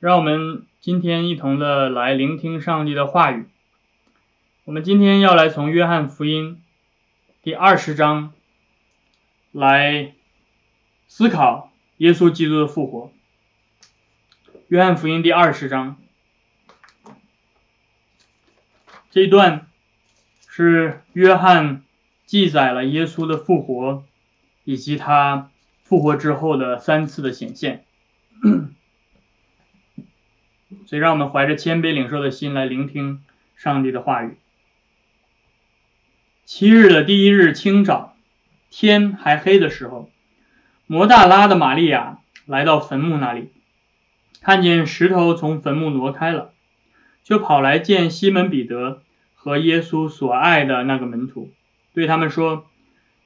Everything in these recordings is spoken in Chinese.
让我们今天一同的来聆听上帝的话语。我们今天要来从约翰福音第二十章来思考耶稣基督的复活。约翰福音第二十章这一段是约翰记载了耶稣的复活以及他复活之后的三次的显现。所以，让我们怀着谦卑领受的心来聆听上帝的话语。七日的第一日清早，天还黑的时候，摩大拉的玛利亚来到坟墓那里，看见石头从坟墓挪开了，就跑来见西门彼得和耶稣所爱的那个门徒，对他们说：“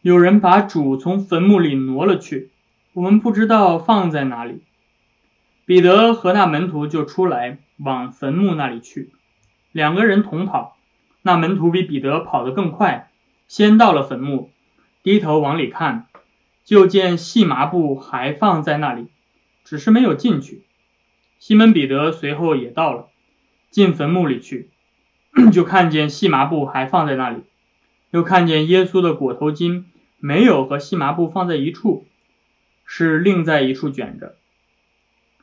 有人把主从坟墓里挪了去，我们不知道放在哪里。”彼得和那门徒就出来往坟墓那里去，两个人同跑。那门徒比彼得跑得更快，先到了坟墓，低头往里看，就见细麻布还放在那里，只是没有进去。西门彼得随后也到了，进坟墓里去，就看见细麻布还放在那里，又看见耶稣的裹头巾没有和细麻布放在一处，是另在一处卷着。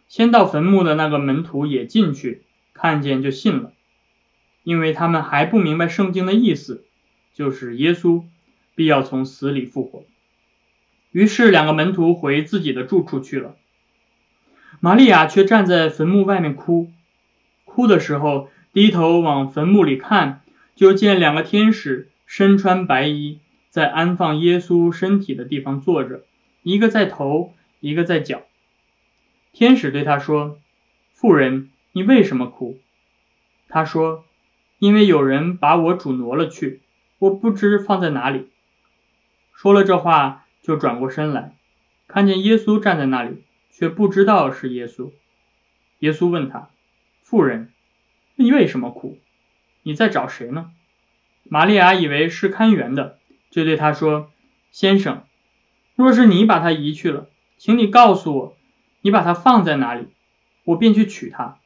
先到坟墓的那个门徒也进去，看见就信了，因为他们还不明白圣经的意思，就是耶稣必要从死里复活。于是两个门徒回自己的住处去了，玛利亚却站在坟墓外面哭，哭的时候低头往坟墓里看，就见两个天使身穿白衣，在安放耶稣身体的地方坐着，一个在头，一个在脚。天使对他说：“妇人，你为什么哭？”他说：“因为有人把我主挪了去，我不知放在哪里。”说了这话，就转过身来，看见耶稣站在那里，却不知道是耶稣。耶稣问他：“妇人，你为什么哭？你在找谁呢？”玛利亚以为是看园的，就对他说：“先生，若是你把他移去了，请你告诉我。”你把它放在哪里，我便去取它。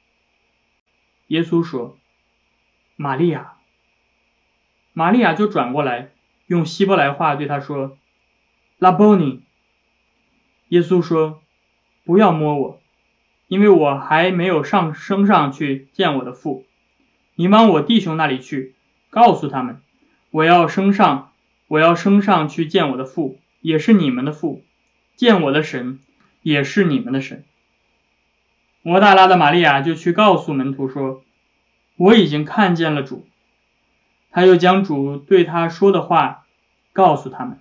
耶稣说：“玛利亚。”玛利亚就转过来，用希伯来话对他说：“拉波尼。”耶稣说：“不要摸我，因为我还没有上升上去见我的父。你往我弟兄那里去，告诉他们，我要升上，我要升上去见我的父，也是你们的父，见我的神。”也是你们的神。摩大拉的玛利亚就去告诉门徒说：“我已经看见了主。”他又将主对他说的话告诉他们。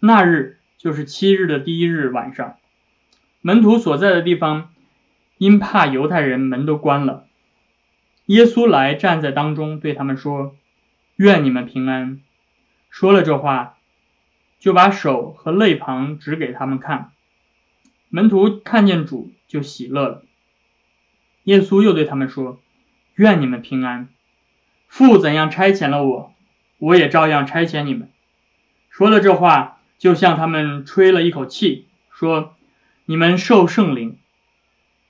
那日就是七日的第一日晚上，门徒所在的地方因怕犹太人，门都关了。耶稣来站在当中，对他们说：“愿你们平安。”说了这话。就把手和肋旁指给他们看，门徒看见主就喜乐了。耶稣又对他们说：“愿你们平安！父怎样差遣了我，我也照样差遣你们。”说了这话，就向他们吹了一口气，说：“你们受圣灵，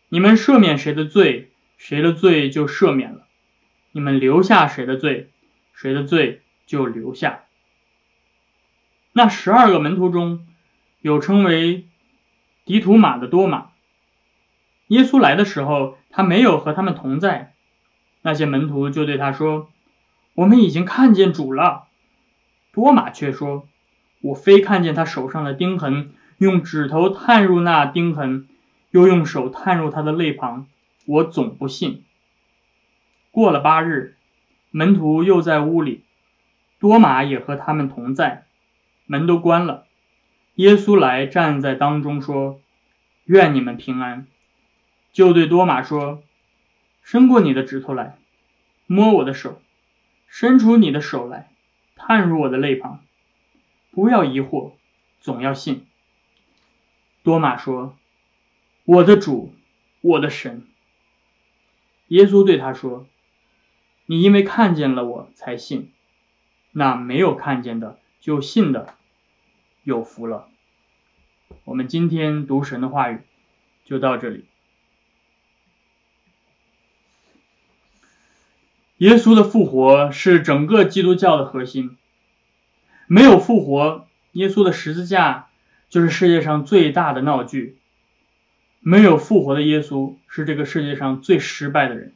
你们赦免谁的罪，谁的罪就赦免了；你们留下谁的罪，谁的罪就留下。”那十二个门徒中有称为迪图马的多马。耶稣来的时候，他没有和他们同在。那些门徒就对他说：“我们已经看见主了。”多马却说：“我非看见他手上的钉痕，用指头探入那钉痕，又用手探入他的肋旁，我总不信。”过了八日，门徒又在屋里，多马也和他们同在。门都关了，耶稣来站在当中说：“愿你们平安。”就对多马说：“伸过你的指头来，摸我的手；伸出你的手来，探入我的肋旁。不要疑惑，总要信。”多马说：“我的主，我的神。”耶稣对他说：“你因为看见了我才信，那没有看见的。”就信的有福了，我们今天读神的话语就到这里。耶稣的复活是整个基督教的核心，没有复活，耶稣的十字架就是世界上最大的闹剧。没有复活的耶稣是这个世界上最失败的人。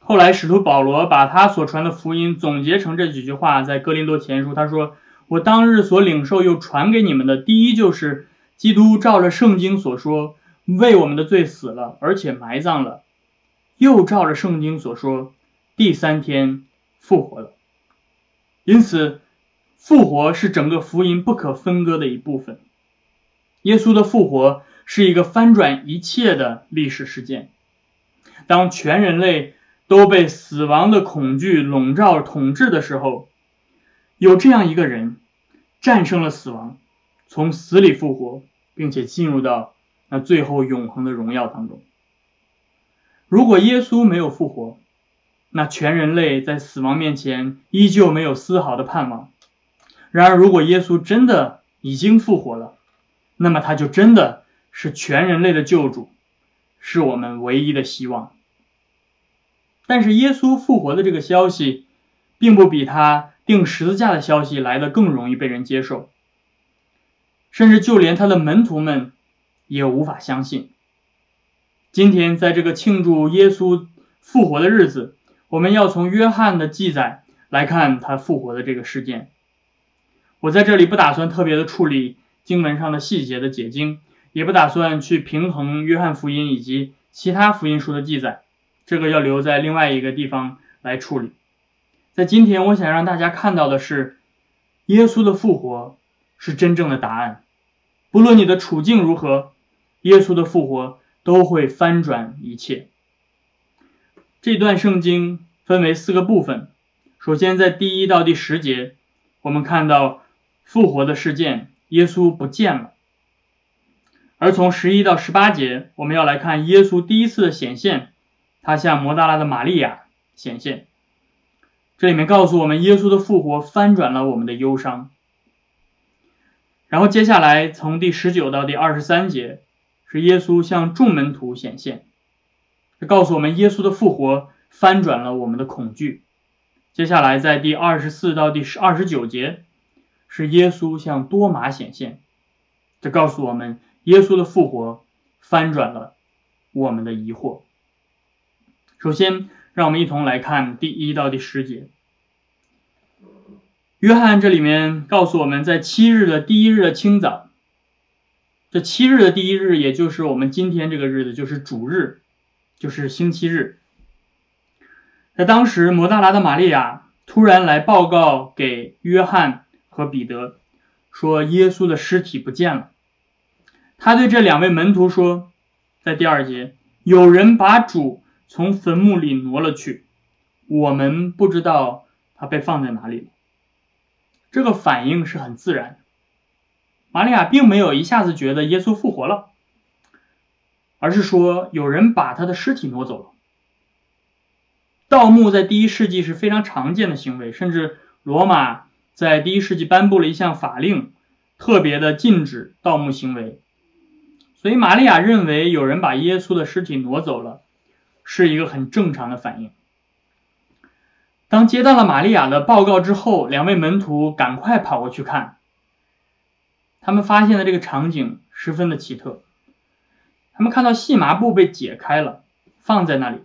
后来使徒保罗把他所传的福音总结成这几句话，在哥林多前书他说。我当日所领受又传给你们的，第一就是基督照着圣经所说，为我们的罪死了，而且埋葬了，又照着圣经所说，第三天复活了。因此，复活是整个福音不可分割的一部分。耶稣的复活是一个翻转一切的历史事件。当全人类。”都被死亡的恐惧笼罩统治的时候，有这样一个人战胜了死亡，从死里复活，并且进入到那最后永恒的荣耀当中。如果耶稣没有复活，那全人类在死亡面前依旧没有丝毫的盼望。然而，如果耶稣真的已经复活了，那么他就真的是全人类的救主，是我们唯一的希望。但是耶稣复活的这个消息，并不比他钉十字架的消息来的更容易被人接受，甚至就连他的门徒们也无法相信。今天在这个庆祝耶稣复活的日子，我们要从约翰的记载来看他复活的这个事件。我在这里不打算特别的处理经文上的细节的解经，也不打算去平衡约翰福音以及其他福音书的记载。这个要留在另外一个地方来处理。在今天，我想让大家看到的是，耶稣的复活是真正的答案。不论你的处境如何，耶稣的复活都会翻转一切。这段圣经分为四个部分。首先，在第一到第十节，我们看到复活的事件，耶稣不见了。而从十一到十八节，我们要来看耶稣第一次的显现。他向摩大拉的玛利亚显现，这里面告诉我们，耶稣的复活翻转了我们的忧伤。然后接下来从第十九到第二十三节，是耶稣向众门徒显现，这告诉我们，耶稣的复活翻转了我们的恐惧。接下来在第二十四到第十二十九节，是耶稣向多马显现，这告诉我们，耶稣的复活翻转了我们的疑惑。首先，让我们一同来看第一到第十节。约翰这里面告诉我们在七日的第一日的清早，这七日的第一日，也就是我们今天这个日子，就是主日，就是星期日。在当时，摩大拉的玛利亚突然来报告给约翰和彼得，说耶稣的尸体不见了。他对这两位门徒说，在第二节，有人把主。从坟墓里挪了去，我们不知道他被放在哪里了。这个反应是很自然。玛利亚并没有一下子觉得耶稣复活了，而是说有人把他的尸体挪走了。盗墓在第一世纪是非常常见的行为，甚至罗马在第一世纪颁布了一项法令，特别的禁止盗墓行为。所以玛利亚认为有人把耶稣的尸体挪走了。是一个很正常的反应。当接到了玛利亚的报告之后，两位门徒赶快跑过去看。他们发现的这个场景十分的奇特。他们看到细麻布被解开了，放在那里，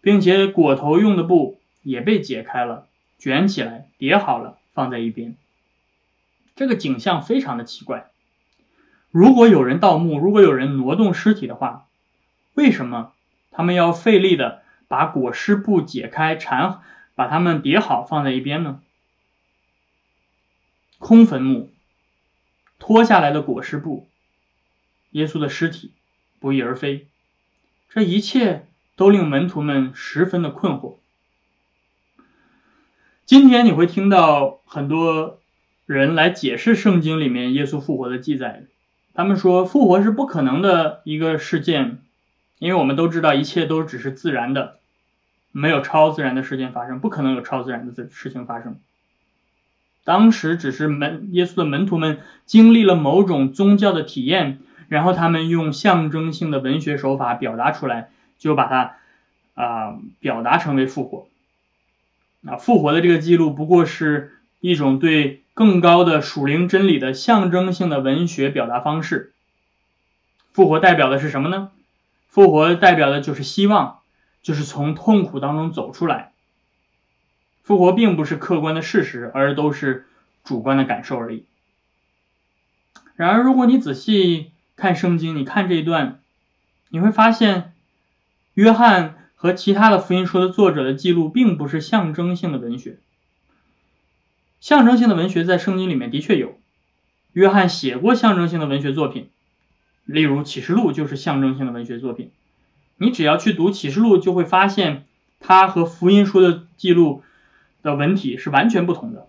并且裹头用的布也被解开了，卷起来叠好了，放在一边。这个景象非常的奇怪。如果有人盗墓，如果有人挪动尸体的话，为什么？他们要费力的把裹尸布解开缠，把它们叠好放在一边呢。空坟墓，脱下来的裹尸布，耶稣的尸体不翼而飞，这一切都令门徒们十分的困惑。今天你会听到很多人来解释圣经里面耶稣复活的记载，他们说复活是不可能的一个事件。因为我们都知道，一切都只是自然的，没有超自然的事件发生，不可能有超自然的事情发生。当时只是门耶稣的门徒们经历了某种宗教的体验，然后他们用象征性的文学手法表达出来，就把它啊表达成为复活。啊，复活的这个记录不过是一种对更高的属灵真理的象征性的文学表达方式。复活代表的是什么呢？复活代表的就是希望，就是从痛苦当中走出来。复活并不是客观的事实，而都是主观的感受而已。然而，如果你仔细看圣经，你看这一段，你会发现，约翰和其他的福音书的作者的记录并不是象征性的文学。象征性的文学在圣经里面的确有，约翰写过象征性的文学作品，例如启示录就是象征性的文学作品。你只要去读启示录，就会发现它和福音书的记录的文体是完全不同的。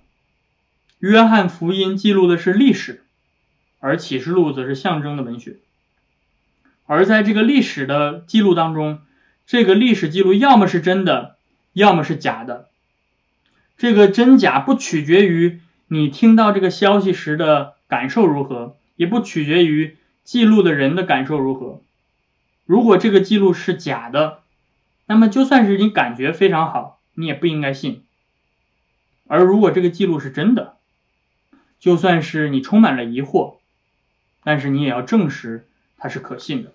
约翰福音记录的是历史。而启示录则是象征的文学，而在这个历史的记录当中，这个历史记录要么是真的，要么是假的。这个真假不取决于你听到这个消息时的感受如何，也不取决于记录的人的感受如何。如果这个记录是假的，那么就算是你感觉非常好，你也不应该信。而如果这个记录是真的，就算是你充满了疑惑。但是你也要证实它是可信的。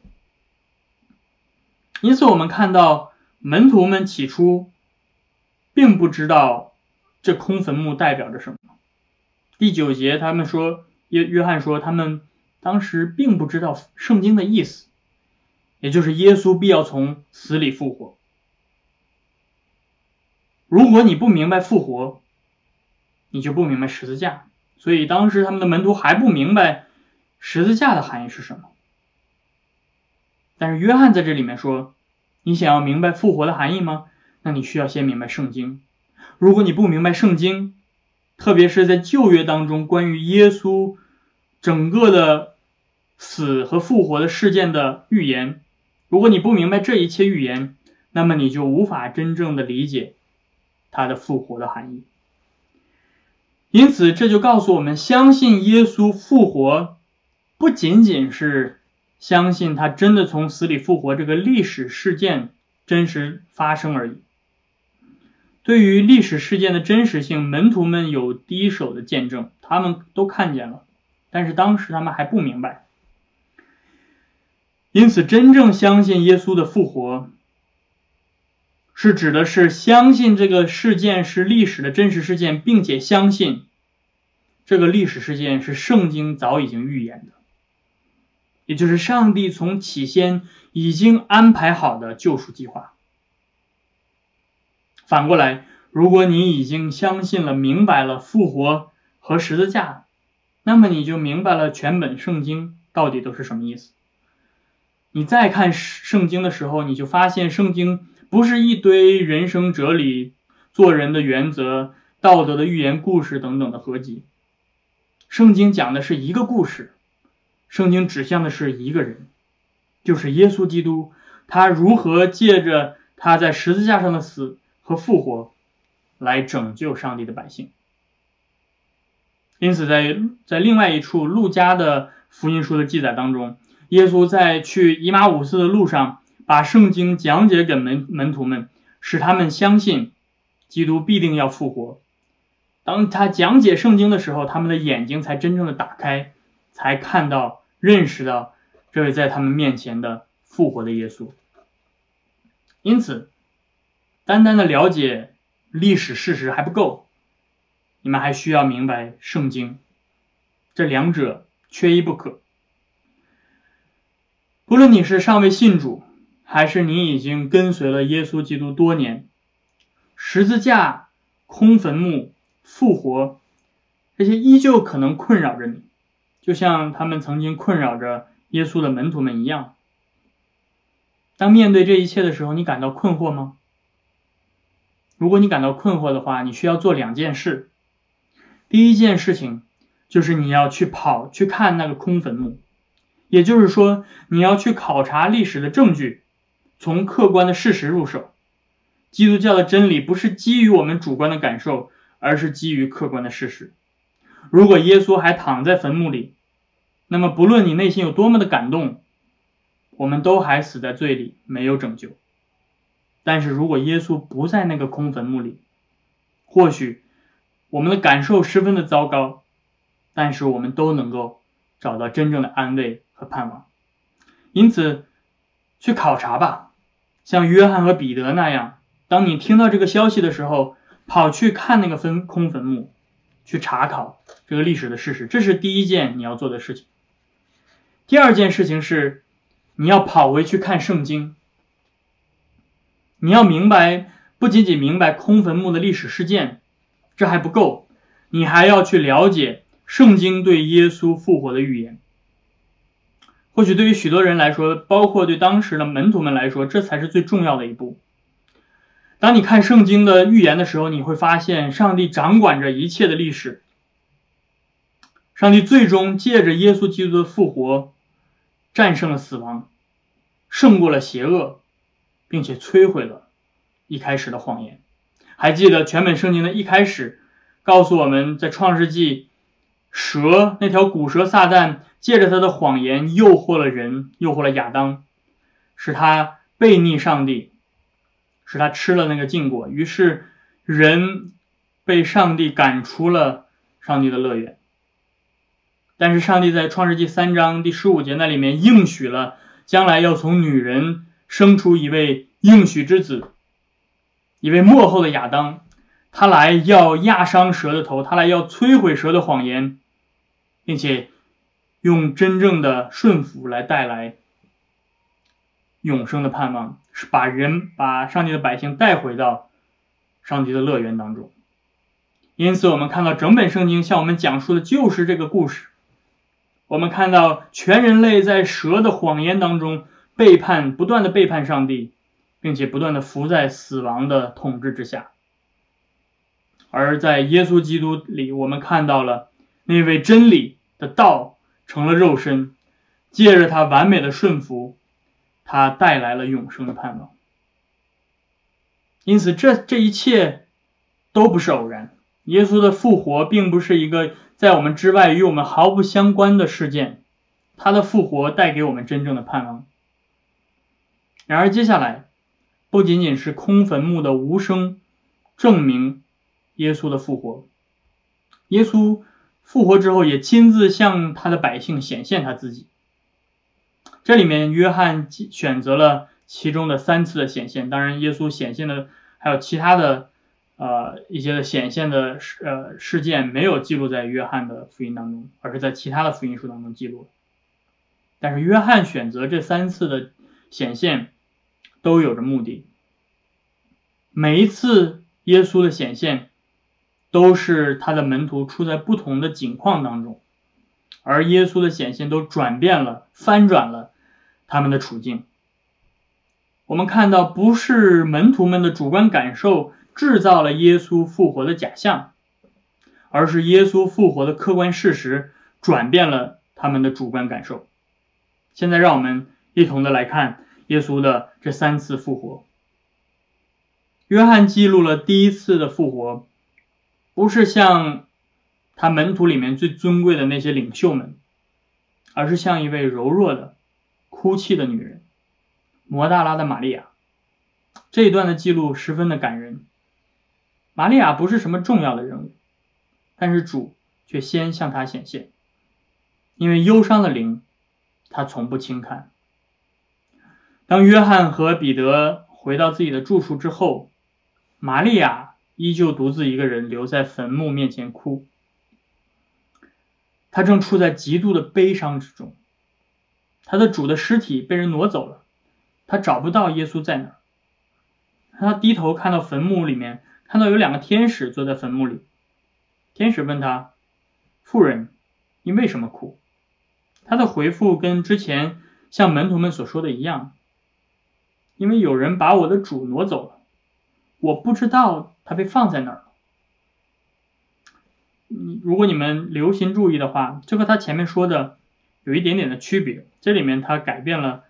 因此，我们看到门徒们起初并不知道这空坟墓代表着什么。第九节，他们说约约翰说，他们当时并不知道圣经的意思，也就是耶稣必要从死里复活。如果你不明白复活，你就不明白十字架。所以当时他们的门徒还不明白。十字架的含义是什么？但是约翰在这里面说，你想要明白复活的含义吗？那你需要先明白圣经。如果你不明白圣经，特别是在旧约当中关于耶稣整个的死和复活的事件的预言，如果你不明白这一切预言，那么你就无法真正的理解他的复活的含义。因此，这就告诉我们，相信耶稣复活。不仅仅是相信他真的从死里复活这个历史事件真实发生而已。对于历史事件的真实性，门徒们有第一手的见证，他们都看见了，但是当时他们还不明白。因此，真正相信耶稣的复活，是指的是相信这个事件是历史的真实事件，并且相信这个历史事件是圣经早已经预言的。也就是上帝从起先已经安排好的救赎计划。反过来，如果你已经相信了、明白了复活和十字架，那么你就明白了全本圣经到底都是什么意思。你再看圣经的时候，你就发现圣经不是一堆人生哲理、做人的原则、道德的寓言故事等等的合集。圣经讲的是一个故事。圣经指向的是一个人，就是耶稣基督。他如何借着他在十字架上的死和复活，来拯救上帝的百姓？因此，在在另外一处路加的福音书的记载当中，耶稣在去以马五斯的路上，把圣经讲解给门门徒们，使他们相信基督必定要复活。当他讲解圣经的时候，他们的眼睛才真正的打开。才看到、认识到这位在他们面前的复活的耶稣。因此，单单的了解历史事实还不够，你们还需要明白圣经，这两者缺一不可。不论你是尚未信主，还是你已经跟随了耶稣基督多年，十字架、空坟墓、复活，这些依旧可能困扰着你。就像他们曾经困扰着耶稣的门徒们一样，当面对这一切的时候，你感到困惑吗？如果你感到困惑的话，你需要做两件事。第一件事情就是你要去跑去看那个空坟墓，也就是说，你要去考察历史的证据，从客观的事实入手。基督教的真理不是基于我们主观的感受，而是基于客观的事实。如果耶稣还躺在坟墓里，那么不论你内心有多么的感动，我们都还死在罪里，没有拯救。但是如果耶稣不在那个空坟墓里，或许我们的感受十分的糟糕，但是我们都能够找到真正的安慰和盼望。因此，去考察吧，像约翰和彼得那样，当你听到这个消息的时候，跑去看那个坟空坟墓，去查考这个历史的事实，这是第一件你要做的事情。第二件事情是，你要跑回去看圣经。你要明白，不仅仅明白空坟墓的历史事件，这还不够，你还要去了解圣经对耶稣复活的预言。或许对于许多人来说，包括对当时的门徒们来说，这才是最重要的一步。当你看圣经的预言的时候，你会发现上帝掌管着一切的历史。上帝最终借着耶稣基督的复活，战胜了死亡，胜过了邪恶。并且摧毁了一开始的谎言。还记得全本圣经的一开始告诉我们在创世纪，蛇那条古蛇撒旦借着他的谎言诱惑了人，诱惑了亚当，使他背逆上帝，使他吃了那个禁果，于是人被上帝赶出了上帝的乐园。但是上帝在创世纪三章第十五节那里面应许了，将来要从女人。生出一位应许之子，一位幕后的亚当，他来要压伤蛇的头，他来要摧毁蛇的谎言，并且用真正的顺服来带来永生的盼望，是把人把上帝的百姓带回到上帝的乐园当中。因此，我们看到整本圣经向我们讲述的就是这个故事。我们看到全人类在蛇的谎言当中。背叛，不断的背叛上帝，并且不断的伏在死亡的统治之下。而在耶稣基督里，我们看到了那位真理的道成了肉身，借着他完美的顺服，他带来了永生的盼望。因此，这这一切都不是偶然。耶稣的复活并不是一个在我们之外与我们毫不相关的事件，他的复活带给我们真正的盼望。然而，接下来不仅仅是空坟墓的无声证明耶稣的复活，耶稣复活之后也亲自向他的百姓显现他自己。这里面，约翰选择了其中的三次的显现，当然，耶稣显现的还有其他的呃一些的显现的事呃事件没有记录在约翰的福音当中，而是在其他的福音书当中记录。但是，约翰选择这三次的显现。都有着目的。每一次耶稣的显现，都是他的门徒处在不同的境况当中，而耶稣的显现都转变了、翻转了他们的处境。我们看到，不是门徒们的主观感受制造了耶稣复活的假象，而是耶稣复活的客观事实转变了他们的主观感受。现在，让我们一同的来看。耶稣的这三次复活，约翰记录了第一次的复活，不是像他门徒里面最尊贵的那些领袖们，而是像一位柔弱的、哭泣的女人——摩大拉的玛利亚。这一段的记录十分的感人。玛利亚不是什么重要的人物，但是主却先向她显现，因为忧伤的灵，他从不轻看。当约翰和彼得回到自己的住处之后，玛利亚依旧独自一个人留在坟墓面前哭。他正处在极度的悲伤之中，他的主的尸体被人挪走了，他找不到耶稣在哪。他低头看到坟墓里面，看到有两个天使坐在坟墓里。天使问他：“妇人，你为什么哭？”他的回复跟之前向门徒们所说的一样。因为有人把我的主挪走了，我不知道他被放在哪儿了。如果你们留心注意的话，这和他前面说的有一点点的区别。这里面他改变了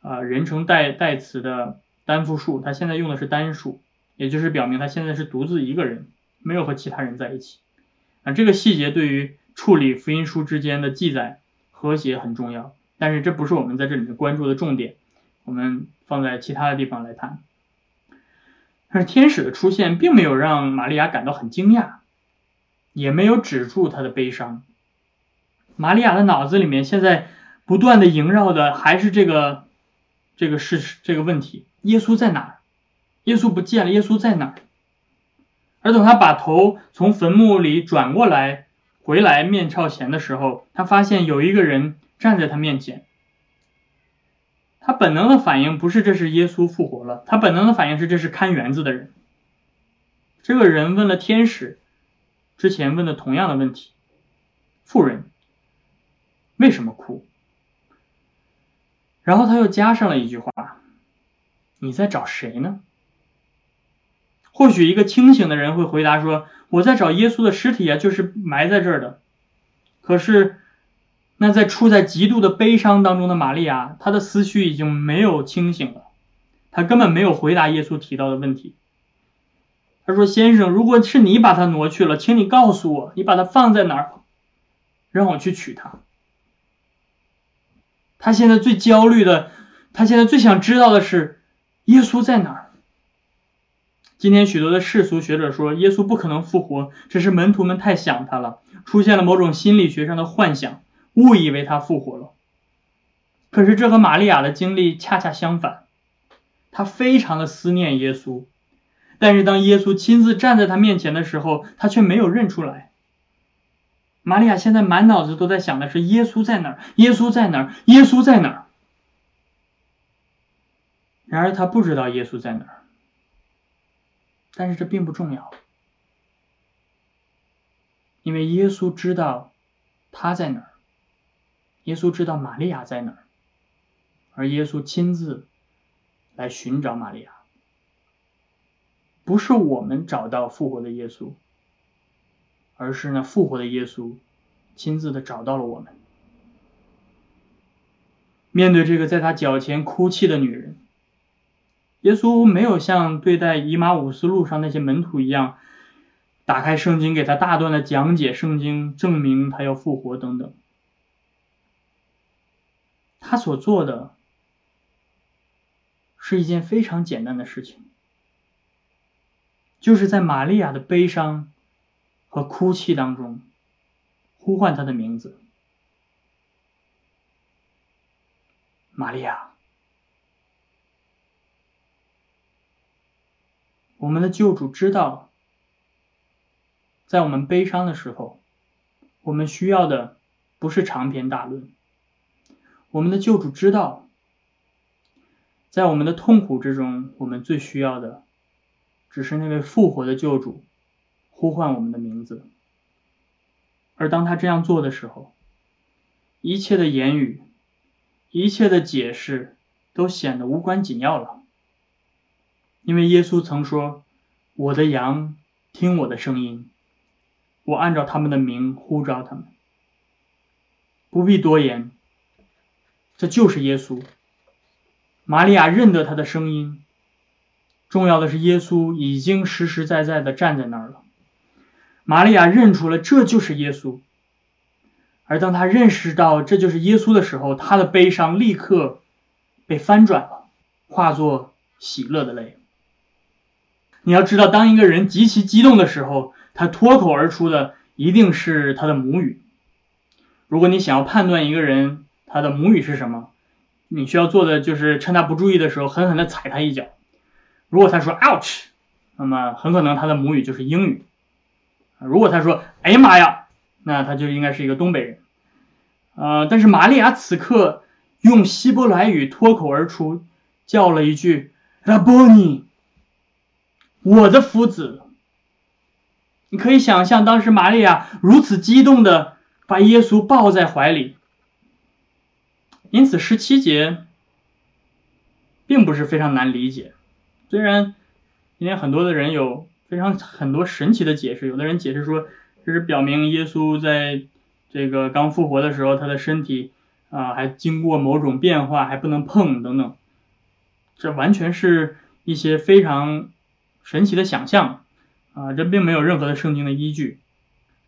啊人称代代词的单复数，他现在用的是单数，也就是表明他现在是独自一个人，没有和其他人在一起。啊，这个细节对于处理福音书之间的记载和谐很重要，但是这不是我们在这里面关注的重点。我们放在其他的地方来谈。但是天使的出现并没有让玛利亚感到很惊讶，也没有止住她的悲伤。玛利亚的脑子里面现在不断的萦绕的还是这个这个事这个问题：耶稣在哪？耶稣不见了，耶稣在哪？而等他把头从坟墓里转过来回来面朝前的时候，他发现有一个人站在他面前。他本能的反应不是这是耶稣复活了，他本能的反应是这是看园子的人。这个人问了天使之前问的同样的问题：“妇人，为什么哭？”然后他又加上了一句话：“你在找谁呢？”或许一个清醒的人会回答说：“我在找耶稣的尸体啊，就是埋在这儿的。”可是。那在处在极度的悲伤当中的玛利亚，她的思绪已经没有清醒了，她根本没有回答耶稣提到的问题。她说：“先生，如果是你把他挪去了，请你告诉我，你把他放在哪儿，让我去取他。”他现在最焦虑的，她现在最想知道的是耶稣在哪儿。今天许多的世俗学者说耶稣不可能复活，只是门徒们太想他了，出现了某种心理学上的幻想。误以为他复活了，可是这和玛利亚的经历恰恰相反，他非常的思念耶稣，但是当耶稣亲自站在他面前的时候，他却没有认出来。玛利亚现在满脑子都在想的是耶稣在哪儿，耶稣在哪儿，耶稣在哪儿。然而他不知道耶稣在哪儿，但是这并不重要，因为耶稣知道他在哪儿。耶稣知道玛利亚在哪儿，而耶稣亲自来寻找玛利亚，不是我们找到复活的耶稣，而是呢复活的耶稣亲自的找到了我们。面对这个在他脚前哭泣的女人，耶稣没有像对待以马五斯路上那些门徒一样，打开圣经给他大段的讲解圣经，证明他要复活等等。他所做的是一件非常简单的事情，就是在玛利亚的悲伤和哭泣当中呼唤她的名字，玛利亚。我们的救主知道，在我们悲伤的时候，我们需要的不是长篇大论。我们的救主知道，在我们的痛苦之中，我们最需要的只是那位复活的救主呼唤我们的名字。而当他这样做的时候，一切的言语、一切的解释都显得无关紧要了，因为耶稣曾说：“我的羊听我的声音，我按照他们的名呼召他们。”不必多言。这就是耶稣，玛利亚认得他的声音。重要的是，耶稣已经实实在在的站在那儿了。玛利亚认出了这就是耶稣，而当他认识到这就是耶稣的时候，他的悲伤立刻被翻转了，化作喜乐的泪。你要知道，当一个人极其激动的时候，他脱口而出的一定是他的母语。如果你想要判断一个人，他的母语是什么？你需要做的就是趁他不注意的时候狠狠的踩他一脚。如果他说 “ouch”，那么很可能他的母语就是英语。如果他说“哎呀妈呀”，那他就应该是一个东北人。呃，但是玛利亚此刻用希伯来语脱口而出叫了一句 “Rabboni”，我的夫子。你可以想象当时玛利亚如此激动的把耶稣抱在怀里。因此，十七节并不是非常难理解。虽然今天很多的人有非常很多神奇的解释，有的人解释说这是表明耶稣在这个刚复活的时候，他的身体啊还经过某种变化，还不能碰等等。这完全是一些非常神奇的想象啊，这并没有任何的圣经的依据。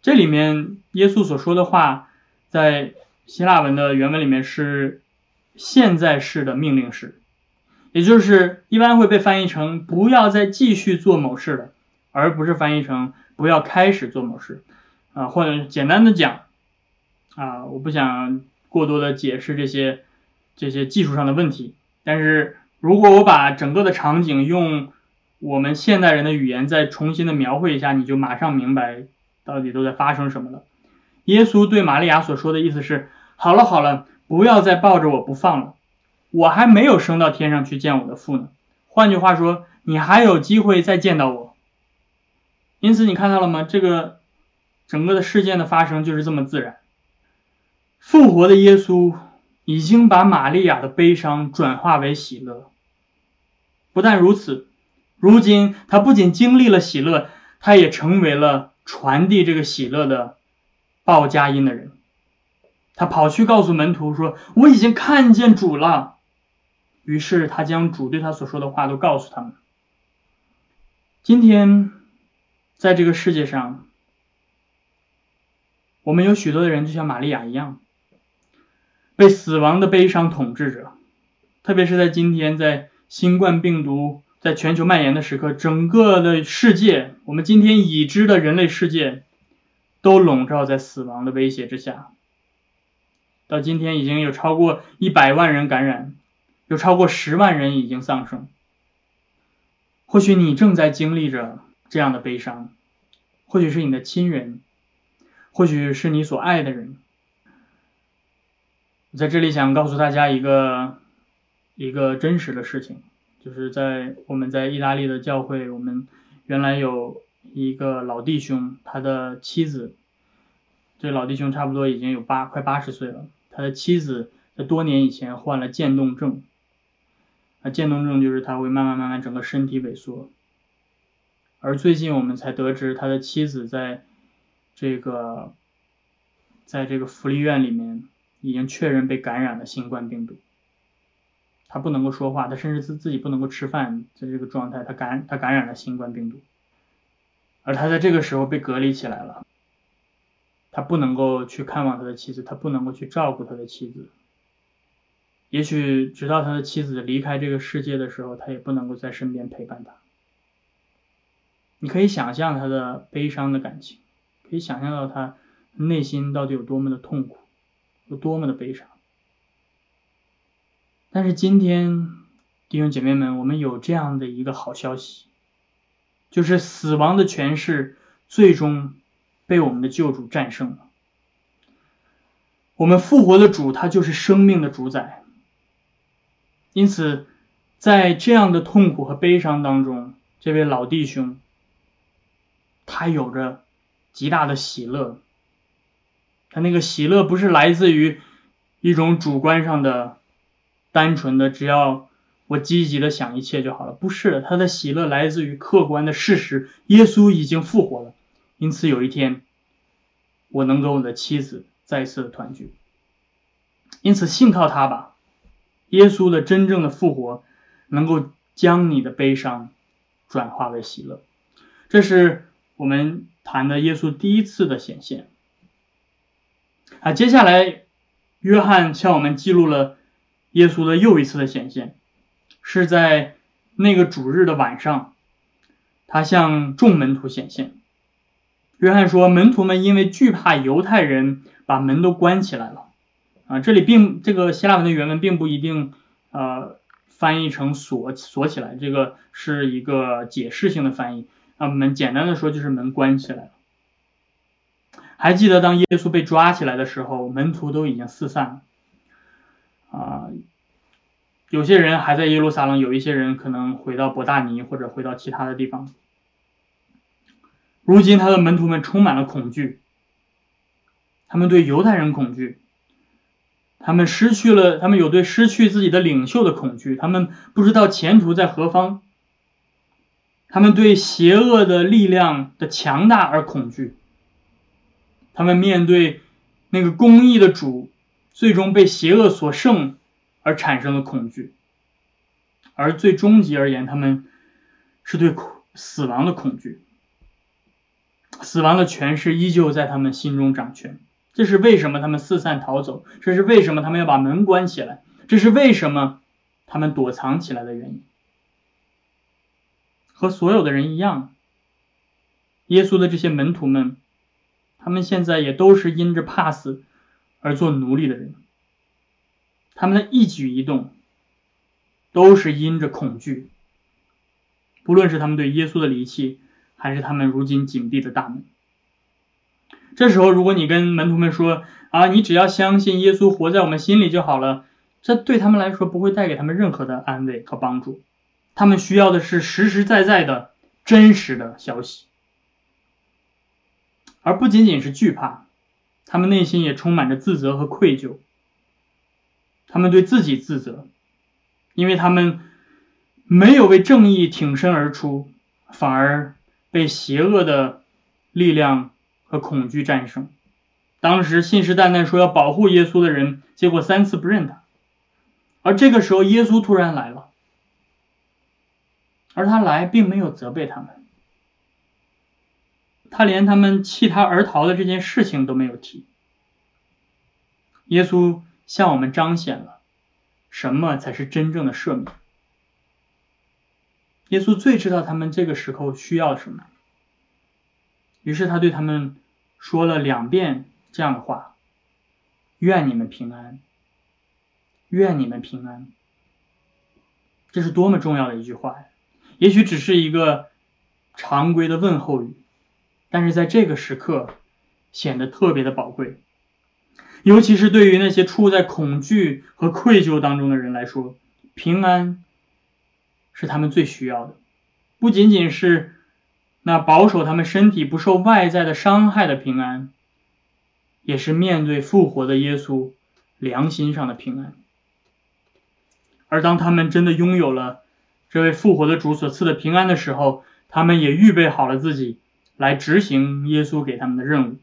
这里面耶稣所说的话在。希腊文的原文里面是现在式的命令式，也就是一般会被翻译成不要再继续做某事了，而不是翻译成不要开始做某事。啊，或者简单的讲啊，我不想过多的解释这些这些技术上的问题，但是如果我把整个的场景用我们现代人的语言再重新的描绘一下，你就马上明白到底都在发生什么了。耶稣对玛利亚所说的意思是：好了好了，不要再抱着我不放了。我还没有升到天上去见我的父呢。换句话说，你还有机会再见到我。因此，你看到了吗？这个整个的事件的发生就是这么自然。复活的耶稣已经把玛利亚的悲伤转化为喜乐。不但如此，如今他不仅经历了喜乐，他也成为了传递这个喜乐的报佳音的人。他跑去告诉门徒说：“我已经看见主了。”于是他将主对他所说的话都告诉他们。今天，在这个世界上，我们有许多的人就像玛利亚一样，被死亡的悲伤统治着。特别是在今天，在新冠病毒在全球蔓延的时刻，整个的世界，我们今天已知的人类世界，都笼罩在死亡的威胁之下。到今天，已经有超过一百万人感染。有超过十万人已经丧生，或许你正在经历着这样的悲伤，或许是你的亲人，或许是你所爱的人。我在这里想告诉大家一个一个真实的事情，就是在我们在意大利的教会，我们原来有一个老弟兄，他的妻子，这老弟兄差不多已经有八快八十岁了，他的妻子在多年以前患了渐冻症。那渐冻症就是他会慢慢慢慢整个身体萎缩，而最近我们才得知他的妻子在这个在这个福利院里面已经确认被感染了新冠病毒，他不能够说话，他甚至自自己不能够吃饭，在这个状态他感他感染了新冠病毒，而他在这个时候被隔离起来了，他不能够去看望他的妻子，他不能够去照顾他的妻子。也许直到他的妻子离开这个世界的时候，他也不能够在身边陪伴他。你可以想象他的悲伤的感情，可以想象到他内心到底有多么的痛苦，有多么的悲伤。但是今天，弟兄姐妹们，我们有这样的一个好消息，就是死亡的权势最终被我们的救主战胜了。我们复活的主，他就是生命的主宰。因此，在这样的痛苦和悲伤当中，这位老弟兄，他有着极大的喜乐。他那个喜乐不是来自于一种主观上的、单纯的，只要我积极的想一切就好了。不是的，他的喜乐来自于客观的事实：耶稣已经复活了。因此，有一天，我能跟我的妻子再次的团聚。因此，信靠他吧。耶稣的真正的复活，能够将你的悲伤转化为喜乐，这是我们谈的耶稣第一次的显现。啊，接下来约翰向我们记录了耶稣的又一次的显现，是在那个主日的晚上，他向众门徒显现。约翰说，门徒们因为惧怕犹太人，把门都关起来了。啊，这里并这个希腊文的原文并不一定呃翻译成锁锁起来，这个是一个解释性的翻译。那我们简单的说就是门关起来了。还记得当耶稣被抓起来的时候，门徒都已经四散了。啊，有些人还在耶路撒冷，有一些人可能回到伯大尼或者回到其他的地方。如今他的门徒们充满了恐惧，他们对犹太人恐惧。他们失去了，他们有对失去自己的领袖的恐惧，他们不知道前途在何方，他们对邪恶的力量的强大而恐惧，他们面对那个公义的主最终被邪恶所胜而产生了恐惧，而最终极而言，他们是对死亡的恐惧，死亡的权势依旧在他们心中掌权。这是为什么他们四散逃走？这是为什么他们要把门关起来？这是为什么他们躲藏起来的原因。和所有的人一样，耶稣的这些门徒们，他们现在也都是因着怕死而做奴隶的人。他们的一举一动都是因着恐惧，不论是他们对耶稣的离弃，还是他们如今紧闭的大门。这时候，如果你跟门徒们说啊，你只要相信耶稣活在我们心里就好了，这对他们来说不会带给他们任何的安慰和帮助。他们需要的是实实在在的真实的消息，而不仅仅是惧怕。他们内心也充满着自责和愧疚。他们对自己自责，因为他们没有为正义挺身而出，反而被邪恶的力量和恐惧战胜。当时信誓旦旦说要保护耶稣的人，结果三次不认他。而这个时候，耶稣突然来了，而他来并没有责备他们，他连他们弃他而逃的这件事情都没有提。耶稣。向我们彰显了什么才是真正的赦免。耶稣最知道他们这个时候需要什么，于是他对他们说了两遍这样的话：“愿你们平安，愿你们平安。”这是多么重要的一句话呀！也许只是一个常规的问候语，但是在这个时刻显得特别的宝贵。尤其是对于那些处在恐惧和愧疚当中的人来说，平安是他们最需要的。不仅仅是那保守他们身体不受外在的伤害的平安，也是面对复活的耶稣良心上的平安。而当他们真的拥有了这位复活的主所赐的平安的时候，他们也预备好了自己来执行耶稣给他们的任务。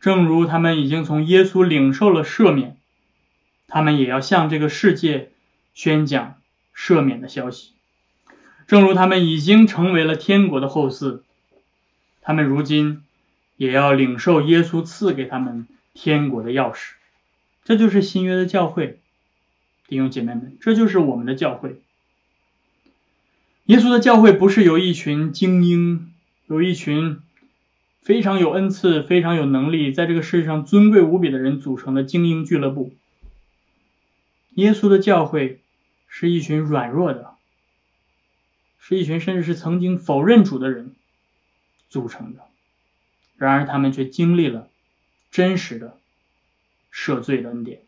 正如他们已经从耶稣领受了赦免，他们也要向这个世界宣讲赦免的消息。正如他们已经成为了天国的后嗣，他们如今也要领受耶稣赐给他们天国的钥匙。这就是新约的教会，弟兄姐妹们，这就是我们的教会。耶稣的教会不是由一群精英，有一群。非常有恩赐、非常有能力，在这个世界上尊贵无比的人组成的精英俱乐部。耶稣的教会是一群软弱的，是一群甚至是曾经否认主的人组成的。然而，他们却经历了真实的赦罪的恩典。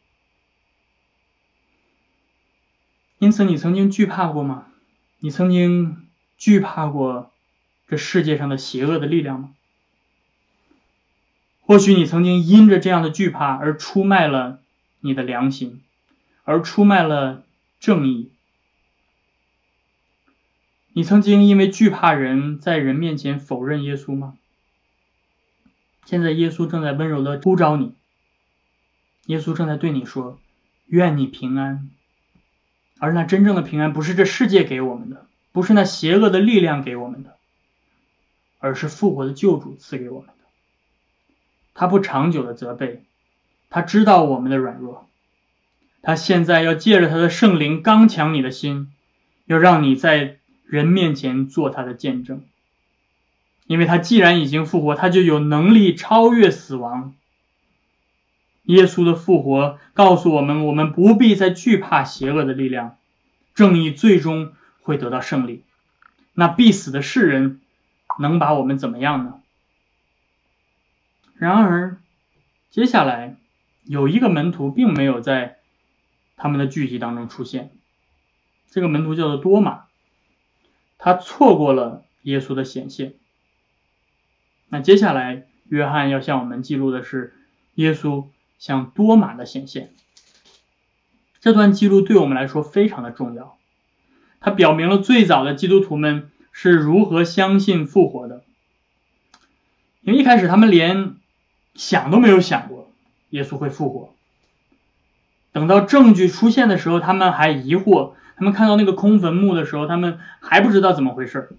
因此，你曾经惧怕过吗？你曾经惧怕过这世界上的邪恶的力量吗？或许你曾经因着这样的惧怕而出卖了你的良心，而出卖了正义。你曾经因为惧怕人在人面前否认耶稣吗？现在耶稣正在温柔的呼召你，耶稣正在对你说：“愿你平安。”而那真正的平安不是这世界给我们的，不是那邪恶的力量给我们的，而是复活的救主赐给我们的。他不长久的责备，他知道我们的软弱，他现在要借着他的圣灵刚强你的心，要让你在人面前做他的见证，因为他既然已经复活，他就有能力超越死亡。耶稣的复活告诉我们，我们不必再惧怕邪恶的力量，正义最终会得到胜利。那必死的世人能把我们怎么样呢？然而，接下来有一个门徒并没有在他们的聚集当中出现。这个门徒叫做多马，他错过了耶稣的显现。那接下来，约翰要向我们记录的是耶稣向多马的显现。这段记录对我们来说非常的重要，它表明了最早的基督徒们是如何相信复活的。因为一开始他们连想都没有想过耶稣会复活。等到证据出现的时候，他们还疑惑；他们看到那个空坟墓的时候，他们还不知道怎么回事。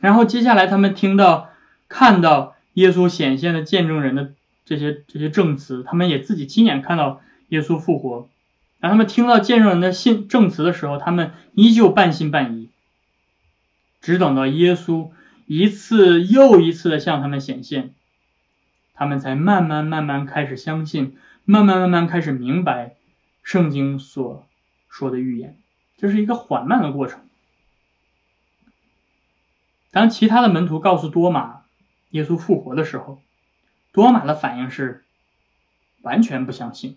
然后接下来，他们听到、看到耶稣显现的见证人的这些这些证词，他们也自己亲眼看到耶稣复活。当他们听到见证人的信证词的时候，他们依旧半信半疑，只等到耶稣一次又一次的向他们显现，他们才慢慢慢慢开始相信，慢慢慢慢开始明白圣经所说的预言。这是一个缓慢的过程。当其他的门徒告诉多马耶稣复活的时候，多马的反应是完全不相信。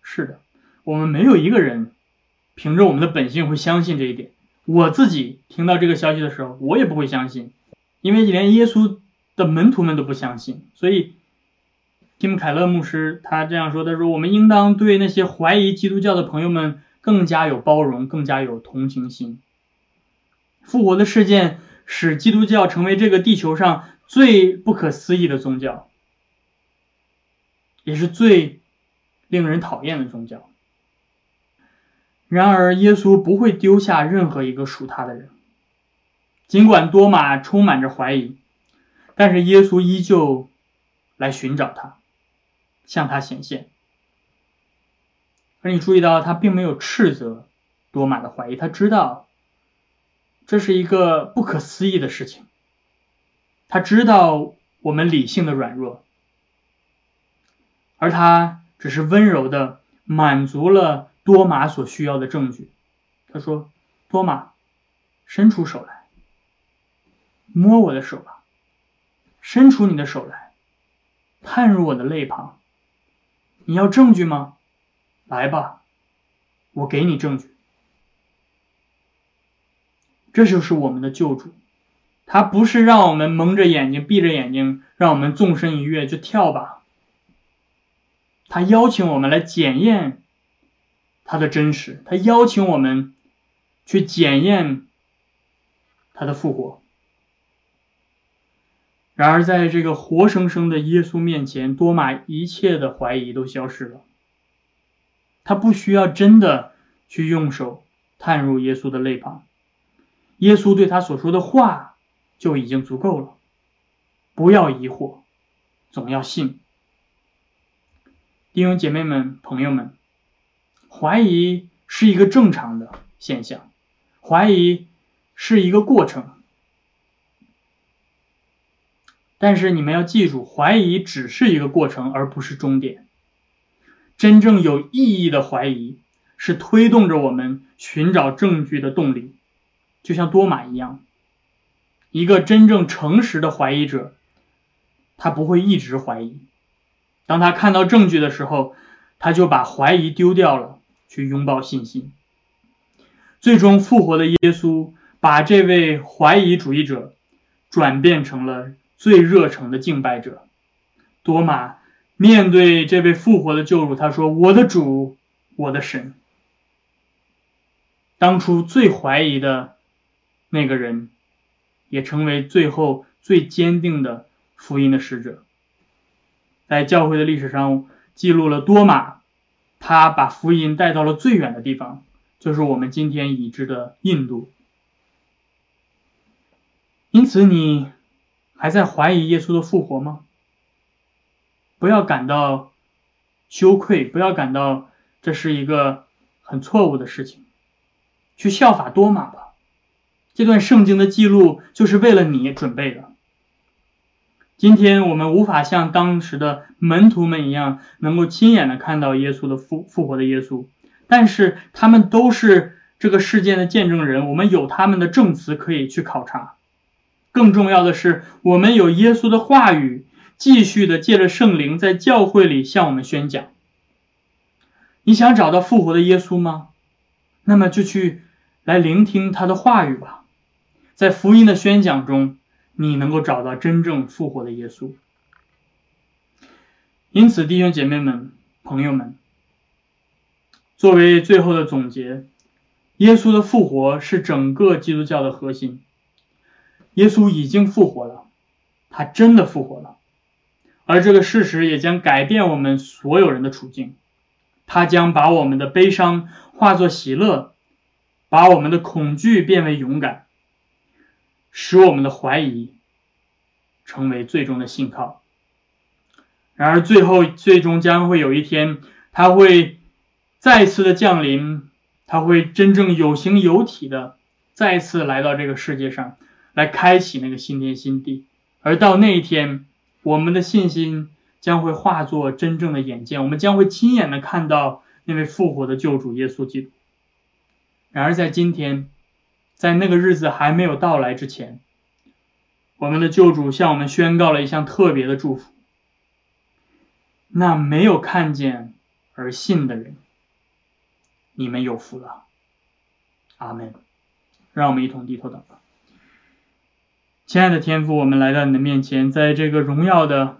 是的，我们没有一个人凭着我们的本性会相信这一点。我自己听到这个消息的时候，我也不会相信，因为连耶稣的门徒们都不相信。所以，蒂姆·凯勒牧师他这样说：“他说，我们应当对那些怀疑基督教的朋友们更加有包容，更加有同情心。复活的事件使基督教成为这个地球上最不可思议的宗教，也是最……”令人讨厌的宗教。然而，耶稣不会丢下任何一个属他的人。尽管多马充满着怀疑，但是耶稣依旧来寻找他，向他显现。而你注意到，他并没有斥责多马的怀疑，他知道这是一个不可思议的事情。他知道我们理性的软弱，而他。只是温柔的满足了多玛所需要的证据。他说：“多玛，伸出手来，摸我的手吧。伸出你的手来，探入我的肋旁。你要证据吗？来吧，我给你证据。这就是我们的救主。他不是让我们蒙着眼睛、闭着眼睛，让我们纵身一跃就跳吧。”他邀请我们来检验他的真实，他邀请我们去检验他的复活。然而，在这个活生生的耶稣面前，多玛一切的怀疑都消失了。他不需要真的去用手探入耶稣的肋旁，耶稣对他所说的话就已经足够了。不要疑惑，总要信。弟兄姐妹们、朋友们，怀疑是一个正常的现象，怀疑是一个过程。但是你们要记住，怀疑只是一个过程，而不是终点。真正有意义的怀疑是推动着我们寻找证据的动力，就像多马一样。一个真正诚实的怀疑者，他不会一直怀疑。当他看到证据的时候，他就把怀疑丢掉了，去拥抱信心。最终复活的耶稣把这位怀疑主义者转变成了最热诚的敬拜者。多马面对这位复活的救主，他说：“我的主，我的神。”当初最怀疑的那个人，也成为最后最坚定的福音的使者。在教会的历史上记录了多马，他把福音带到了最远的地方，就是我们今天已知的印度。因此，你还在怀疑耶稣的复活吗？不要感到羞愧，不要感到这是一个很错误的事情，去效法多马吧。这段圣经的记录就是为了你准备的。今天我们无法像当时的门徒们一样，能够亲眼的看到耶稣的复复活的耶稣，但是他们都是这个事件的见证人，我们有他们的证词可以去考察。更重要的是，我们有耶稣的话语，继续的借着圣灵在教会里向我们宣讲。你想找到复活的耶稣吗？那么就去来聆听他的话语吧，在福音的宣讲中。你能够找到真正复活的耶稣，因此，弟兄姐妹们、朋友们，作为最后的总结，耶稣的复活是整个基督教的核心。耶稣已经复活了，他真的复活了，而这个事实也将改变我们所有人的处境。他将把我们的悲伤化作喜乐，把我们的恐惧变为勇敢。使我们的怀疑成为最终的信靠。然而，最后最终将会有一天，他会再次的降临，他会真正有形有体的再次来到这个世界上，来开启那个新天新地。而到那一天，我们的信心将会化作真正的眼见，我们将会亲眼的看到那位复活的救主耶稣基督。然而在今天，在那个日子还没有到来之前，我们的救主向我们宣告了一项特别的祝福。那没有看见而信的人，你们有福了。阿门。让我们一同低头祷告。亲爱的天父，我们来到你的面前，在这个荣耀的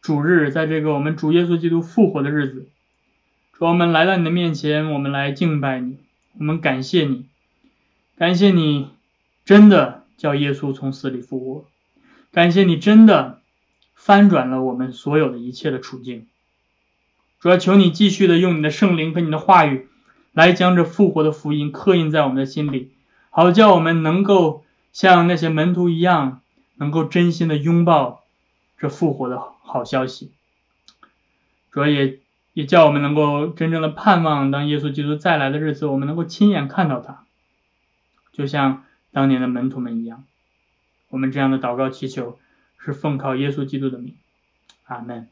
主日，在这个我们主耶稣基督复活的日子，主我们来到你的面前，我们来敬拜你，我们感谢你，感谢你真的叫耶稣从死里复活，感谢你真的翻转了我们所有的一切的处境。主要求你继续的用你的圣灵和你的话语，来将这复活的福音刻印在我们的心里，好叫我们能够像那些门徒一样，能够真心的拥抱这复活的好消息。主要也也叫我们能够真正的盼望，当耶稣基督再来的日子，我们能够亲眼看到他，就像当年的门徒们一样。我们这样的祷告祈求，是奉靠耶稣基督的名，阿门。